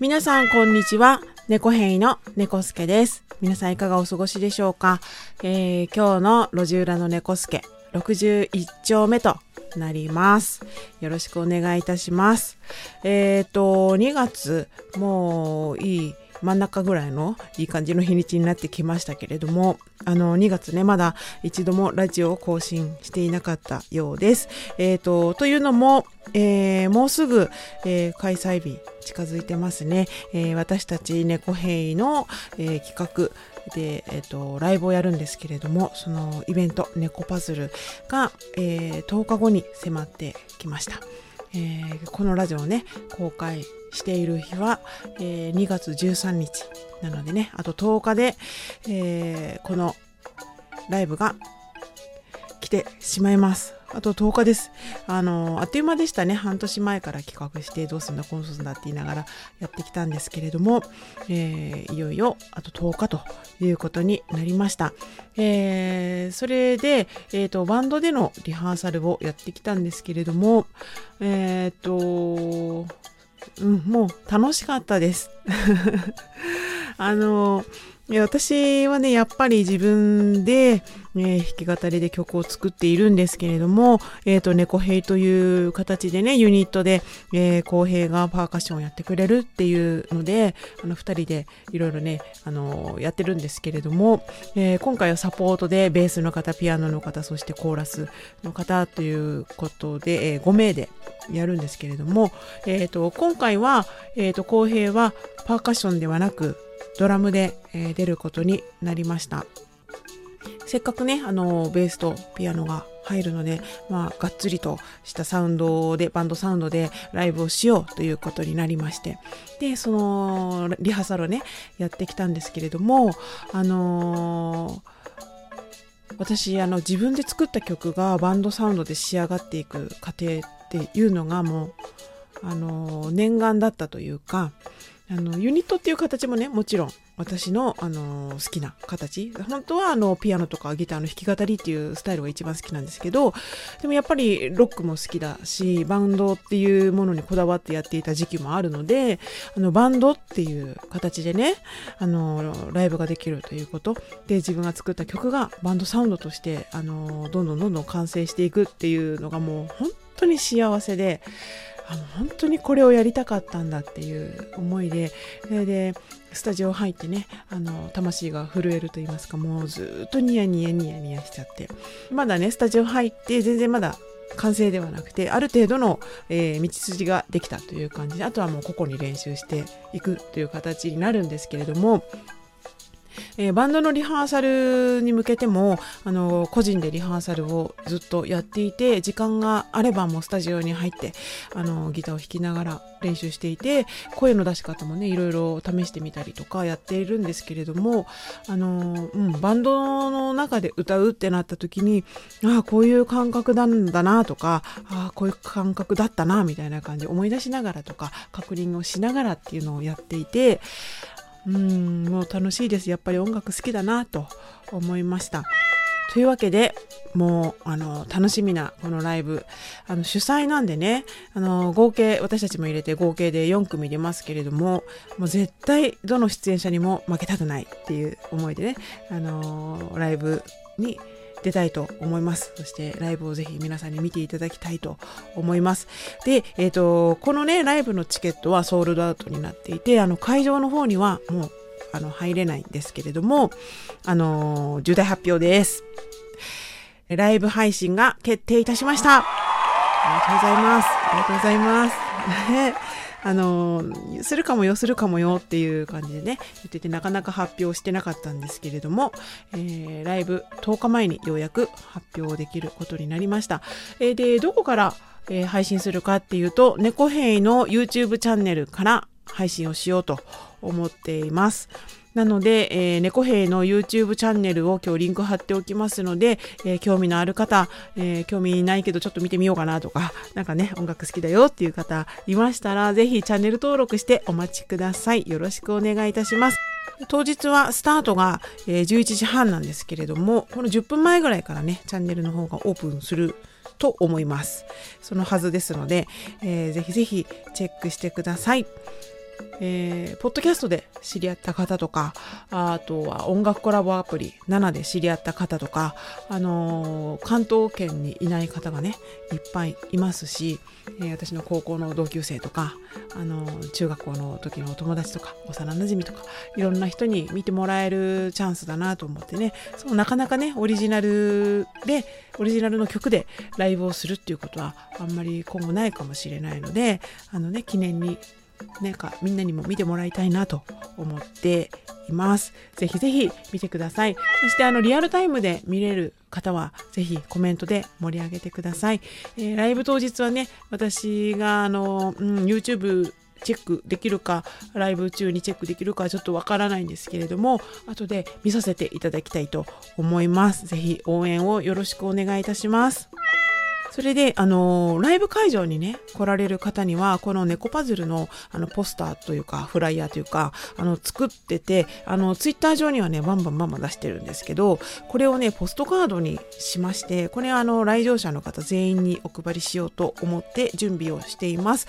皆さんこんにちは。猫変異の猫助です。皆さんいかがお過ごしでしょうか、えー今日の路地裏の猫助61丁目となります。よろしくお願いいたします。えっ、と、2月、もういい真ん中ぐらいのいい感じの日にちになってきましたけれども、あの、2月ね、まだ一度もラジオを更新していなかったようです。えっ、と、というのも、えーもうすぐ、えー開催日近づいてますね。えー私たち猫ヘイの、え企画で、えっ、と、ライブをやるんですけれども、そのイベント、猫パズルが、えー10日後に迫ってきました。えーこのラジオをね、公開している日は、えー2月13日なのでね、あと10日で、えーこのライブが来てしまいます。あと10日です。あの、あっという間でしたね。半年前から企画して、どうすんだ、こうすんだって言いながらやってきたんですけれども、えーいよいよあと10日ということになりました。えーそれで、えっ、と、バンドでのリハーサルをやってきたんですけれども、えっ、と、うん、もう楽しかったです。あの、いや私はね、やっぱり自分で、ね、弾き語りで曲を作っているんですけれども、えっ、と、猫兵という形でね、ユニットで、えー、公平がパーカッションをやってくれるっていうので、あの、二人でいろいろね、あの、やってるんですけれども、えー今回はサポートで、ベースの方、ピアノの方、そしてコーラスの方ということで、えー5名でやるんですけれども、えっ、と、今回は、えっ、と、公平はパーカッションではなく、ドラムで、えー出ることになりました。せっかくね、あの、ベースとピアノが入るので、まあ、がっつりとしたサウンドで、バンドサウンドでライブをしようということになりまして、で、その、リハーサルをね、やってきたんですけれども、あのー私あの自分で作った曲がバンドサウンドで仕上がっていく過程っていうのがもうあの念願だったというかあのユニットっていう形もねもちろん私のあの好きな形。本当はあのピアノとかギターの弾き語りっていうスタイルが一番好きなんですけどでもやっぱりロックも好きだしバンドっていうものにこだわってやっていた時期もあるのであのバンドっていう形でねあのライブができるということ。で自分が作った曲がバンドサウンドとしてあのどんどんどんどん完成していくっていうのがもう本当に幸せであの本当にこれをやりたかったんだっていう思いでそれでスタジオ入ってねあの魂が震えると言いますかもうずっとニヤニヤニヤニヤしちゃって。まだねスタジオ入って全然まだ完成ではなくてある程度の、えー道筋ができたという感じであとはもう個々に練習していくという形になるんですけれどもえーバンドのリハーサルに向けてもあの個人でリハーサルをずっとやっていて時間があればもうスタジオに入ってあのギターを弾きながら練習していて声の出し方もねいろいろ試してみたりとかやっているんですけれどもあの、うん、バンドの中で歌うってなった時にああこういう感覚なんだなとかああこういう感覚だったなみたいな感じ思い出しながらとか確認をしながらっていうのをやっていてうん、もう楽しいです。やっぱり音楽好きだなと思いました。というわけで、もう、あの、楽しみなこのライブ。あの、主催なんでね、あの、合計、私たちも入れて合計で4組出ますけれども、もう絶対、どの出演者にも負けたくないっていう思いでね、あの、ライブに出たいと思います。そしてライブをぜひ皆さんに見ていただきたいと思います。で、えっ、と、このね、ライブのチケットはソールドアウトになっていて、あの、会場の方にはもう、あの、入れないんですけれども、あの、重大発表です。ライブ配信が決定いたしました。ありがとうございます。ありがとうございます。あの、するかもよ、するかもよっていう感じでね、言っててなかなか発表してなかったんですけれども、えーライブ10日前にようやく発表できることになりました。えーで、どこから、えー配信するかっていうと、猫兵の YouTube チャンネルから配信をしようと思っています。なので、えー、猫兵の YouTube チャンネルを今日リンク貼っておきますので、えー興味のある方、えー興味ないけどちょっと見てみようかなとか、なんかね、音楽好きだよっていう方いましたら、ぜひチャンネル登録してお待ちください。よろしくお願いいたします。当日はスタートが、え11時半なんですけれども、この10分前ぐらいからね、チャンネルの方がオープンすると思います。そのはずですので、えーぜひぜひチェックしてください。えー、ポッドキャストで知り合った方とか、あとは音楽コラボアプリ7で知り合った方とか、あのー、関東圏にいない方がね、いっぱいいますし、えー、私の高校の同級生とか、あのー、中学校の時のお友達とか、幼馴染とか、いろんな人に見てもらえるチャンスだなと思ってね、そうなかなかね、オリジナルで、オリジナルの曲でライブをするっていうことはあんまり今後ないかもしれないので、あのね、記念になんかみんなにも見てもらいたいなと思っています。ぜひぜひ見てください。そしてあのリアルタイムで見れる方はぜひコメントで盛り上げてください。えー、ライブ当日はね、私があの、うん、YouTube チェックできるか、ライブ中にチェックできるかちょっとわからないんですけれども、後で見させていただきたいと思います。ぜひ応援をよろしくお願いいたします。それで、あのー、ライブ会場にね、来られる方には、この猫パズルの、あの、ポスターというか、フライヤーというか、あの、作ってて、あの、ツイッター上にはね、バンバンバンバン出してるんですけど、これをね、ポストカードにしまして、これあの、来場者の方全員にお配りしようと思って準備をしています。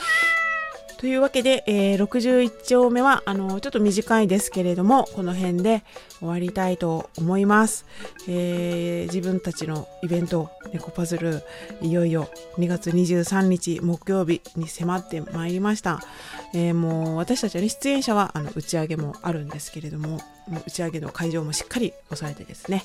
というわけで、えー、61丁目は、あの、ちょっと短いですけれども、この辺で終わりたいと思います。えー、自分たちのイベント、猫パズル、いよいよ2月23日木曜日に迫ってまいりました。えー、もう私たちの、出演者はあの打ち上げもあるんですけれども、打ち上げの会場もしっかり押さえてですね、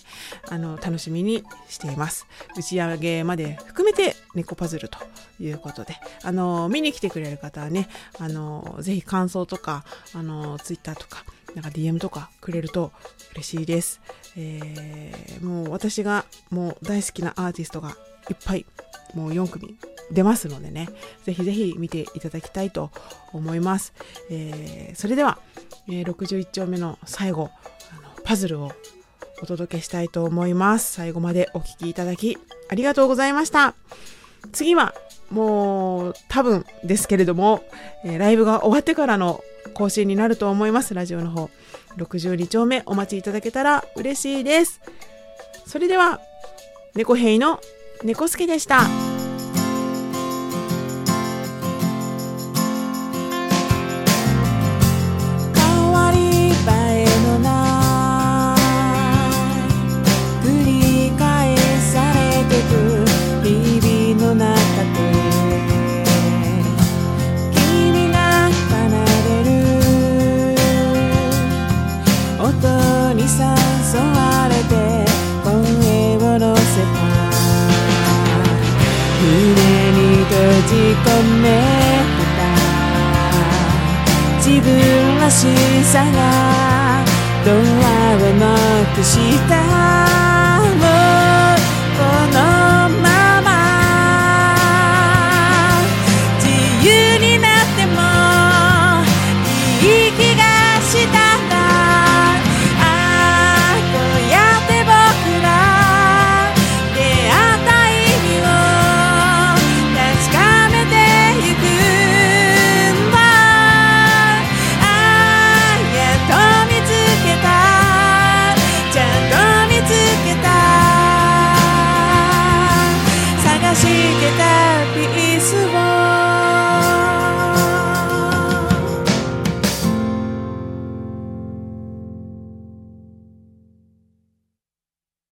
あの、楽しみにしています。打ち上げまで含めて猫パズルということで、あの、見に来てくれる方はね、あの、ぜひ感想とか、あの、ツイッターとか、なんか DM とかくれると嬉しいです。えー、もう私がもう大好きなアーティストがいっぱいもう4組出ますのでね、ぜひぜひ見ていただきたいと思います。えー、それでは、えー、61丁目の最後、あのパズルをお届けしたいと思います。最後までお聴きいただきありがとうございました。次はもう多分ですけれども、えー、ライブが終わってからの更新になると思います。ラジオの方。62丁目お待ちいただけたら嬉しいです。それでは、猫兵の猫助でした。じ込めた自分らしさがドアをノックしたもうこの